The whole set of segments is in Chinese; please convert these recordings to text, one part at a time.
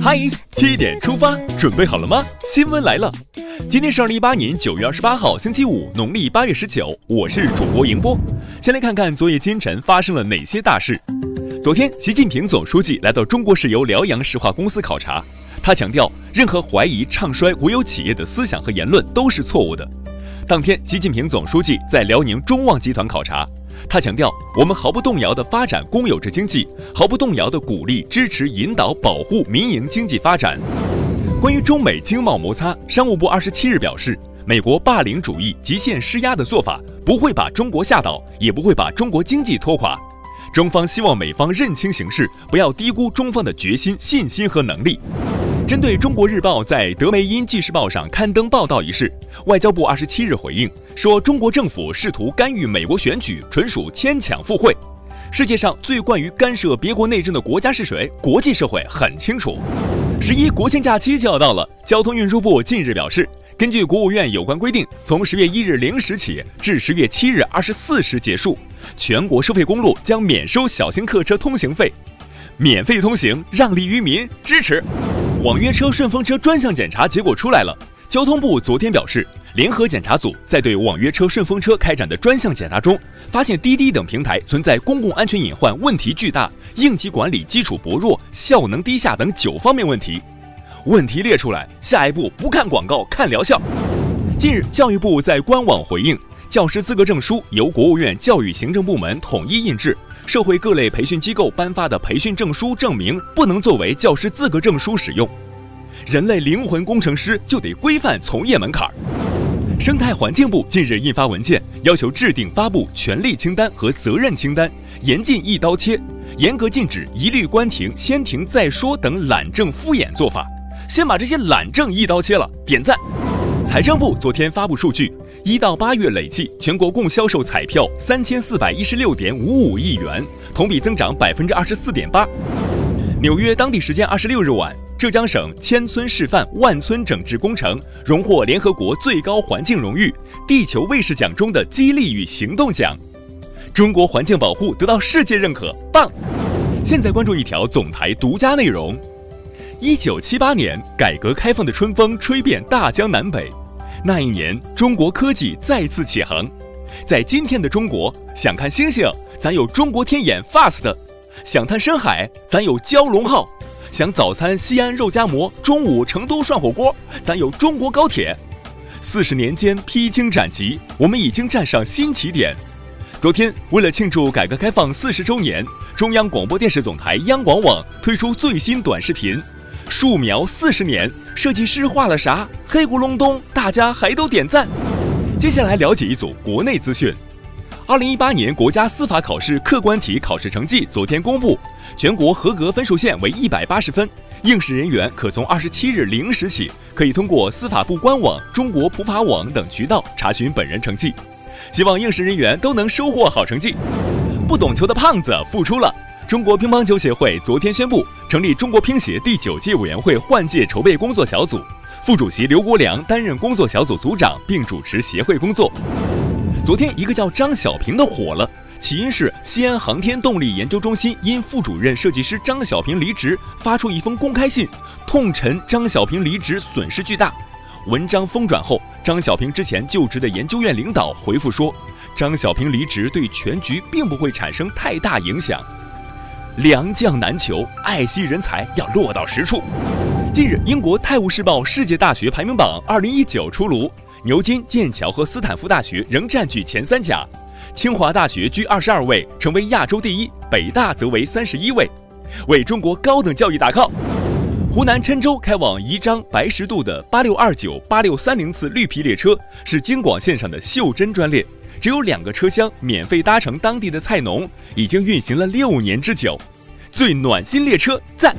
嗨，七点出发，准备好了吗？新闻来了，今天是二零一八年九月二十八号，星期五，农历八月十九。我是主播迎波。先来看看昨夜今晨发生了哪些大事。昨天，习近平总书记来到中国石油辽阳石化公司考察，他强调，任何怀疑唱衰国有企业的思想和言论都是错误的。当天，习近平总书记在辽宁中旺集团考察。他强调，我们毫不动摇地发展公有制经济，毫不动摇地鼓励、支持、引导、保护民营经济发展。关于中美经贸摩擦，商务部二十七日表示，美国霸凌主义、极限施压的做法不会把中国吓倒，也不会把中国经济拖垮。中方希望美方认清形势，不要低估中方的决心、信心和能力。针对《中国日报》在德梅因纪事报上刊登报道一事，外交部二十七日回应说，中国政府试图干预美国选举，纯属牵强附会。世界上最惯于干涉别国内政的国家是谁？国际社会很清楚。十一国庆假期就要到了，交通运输部近日表示，根据国务院有关规定，从十月一日零时起至十月七日二十四时结束，全国收费公路将免收小型客车通行费，免费通行，让利于民，支持。网约车、顺风车专项检查结果出来了。交通部昨天表示，联合检查组在对网约车、顺风车开展的专项检查中，发现滴滴等平台存在公共安全隐患问题巨大、应急管理基础薄弱、效能低下等九方面问题。问题列出来，下一步不看广告，看疗效。近日，教育部在官网回应，教师资格证书由国务院教育行政部门统一印制。社会各类培训机构颁发的培训证书证明不能作为教师资格证书使用。人类灵魂工程师就得规范从业门槛。生态环境部近日印发文件，要求制定发布权利清单和责任清单，严禁一刀切，严格禁止一律关停、先停再说等懒政敷衍做法。先把这些懒政一刀切了，点赞。财政部昨天发布数据。一到八月累计，全国共销售彩票三千四百一十六点五五亿元，同比增长百分之二十四点八。纽约当地时间二十六日晚，浙江省千村示范万村整治工程荣获联合国最高环境荣誉——地球卫士奖中的激励与行动奖。中国环境保护得到世界认可，棒！现在关注一条总台独家内容：一九七八年，改革开放的春风吹遍大江南北。那一年，中国科技再次起航。在今天的中国，想看星星，咱有中国天眼 Fast；想探深海，咱有蛟龙号；想早餐西安肉夹馍，中午成都涮火锅，咱有中国高铁。四十年间披荆斩棘，我们已经站上新起点。昨天，为了庆祝改革开放四十周年，中央广播电视总台央广网推出最新短视频。树苗四十年，设计师画了啥？黑咕隆咚，大家还都点赞。接下来了解一组国内资讯。二零一八年国家司法考试客观题考试成绩昨天公布，全国合格分数线为一百八十分。应试人员可从二十七日零时起，可以通过司法部官网、中国普法网等渠道查询本人成绩。希望应试人员都能收获好成绩。不懂球的胖子复出了。中国乒乓球协会昨天宣布成立中国乒协第九届委员会换届筹备工作小组，副主席刘国梁担任工作小组组长，并主持协会工作。昨天，一个叫张小平的火了，起因是西安航天动力研究中心因副主任设计师张小平离职，发出一封公开信，痛陈张小平离职损失巨大。文章疯转后，张小平之前就职的研究院领导回复说，张小平离职对全局并不会产生太大影响。良将难求，爱惜人才要落到实处。近日，英国《泰晤士报》世界大学排名榜2019出炉，牛津、剑桥和斯坦福大学仍占据前三甲，清华大学居二十二位，成为亚洲第一，北大则为三十一位，为中国高等教育打 call。湖南郴州开往宜章白石渡的八六二九、八六三零次绿皮列车是京广线上的袖珍专列。只有两个车厢，免费搭乘当地的菜农，已经运行了六年之久。最暖心列车赞！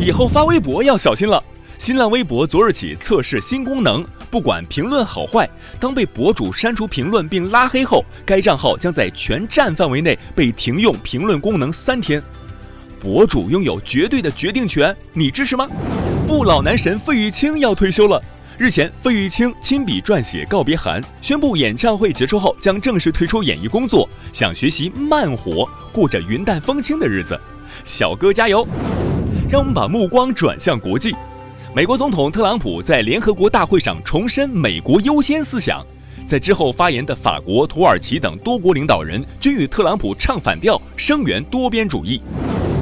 以后发微博要小心了。新浪微博昨日起测试新功能，不管评论好坏，当被博主删除评论并拉黑后，该账号将在全站范围内被停用评论功能三天。博主拥有绝对的决定权，你支持吗？不老男神费玉清要退休了。日前，费玉清亲笔撰写告别函，宣布演唱会结束后将正式退出演艺工作，想学习慢活，过着云淡风轻的日子。小哥加油！让我们把目光转向国际。美国总统特朗普在联合国大会上重申“美国优先”思想，在之后发言的法国、土耳其等多国领导人均与特朗普唱反调，声援多边主义。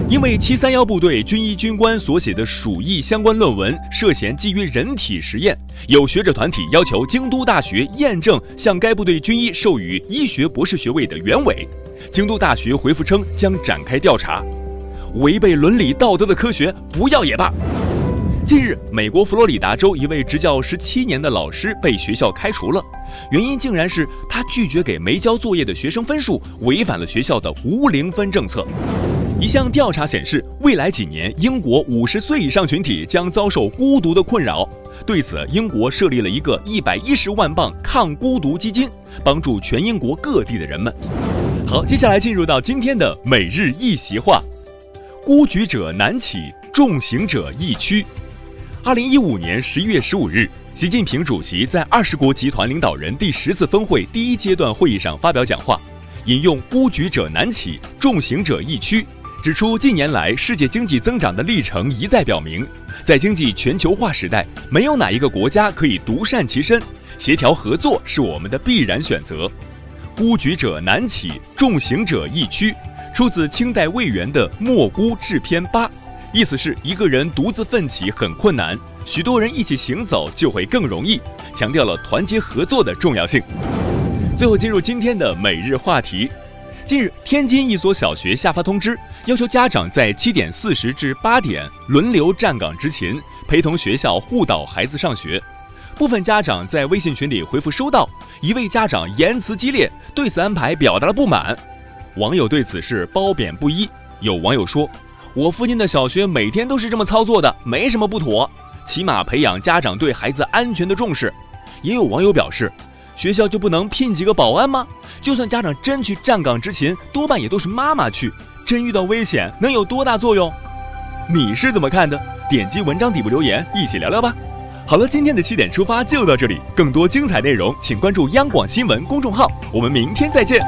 因为七三幺部队军医军官所写的鼠疫相关论文涉嫌基于人体实验，有学者团体要求京都大学验证向该部队军医授予医学博士学位的原委。京都大学回复称将展开调查。违背伦理道德的科学不要也罢。近日，美国佛罗里达州一位执教十七年的老师被学校开除了，原因竟然是他拒绝给没交作业的学生分数，违反了学校的无零分政策。一项调查显示，未来几年英国五十岁以上群体将遭受孤独的困扰。对此，英国设立了一个一百一十万镑抗孤独基金，帮助全英国各地的人们。好，接下来进入到今天的每日一席话：孤举者难起，重行者易趋。二零一五年十一月十五日，习近平主席在二十国集团领导人第十次峰会第一阶段会议上发表讲话，引用“孤举者难起，重行者易趋”。指出，近年来世界经济增长的历程一再表明，在经济全球化时代，没有哪一个国家可以独善其身，协调合作是我们的必然选择。孤举者难起，重行者易趋，出自清代魏源的《莫孤志篇八》，意思是一个人独自奋起很困难，许多人一起行走就会更容易，强调了团结合作的重要性。最后进入今天的每日话题。近日，天津一所小学下发通知，要求家长在七点四十至八点轮流站岗执勤，陪同学校护导孩子上学。部分家长在微信群里回复收到，一位家长言辞激烈，对此安排表达了不满。网友对此是褒贬不一。有网友说：“我附近的小学每天都是这么操作的，没什么不妥，起码培养家长对孩子安全的重视。”也有网友表示。学校就不能聘几个保安吗？就算家长真去站岗执勤，多半也都是妈妈去。真遇到危险，能有多大作用？你是怎么看的？点击文章底部留言，一起聊聊吧。好了，今天的七点出发就到这里，更多精彩内容请关注央广新闻公众号。我们明天再见。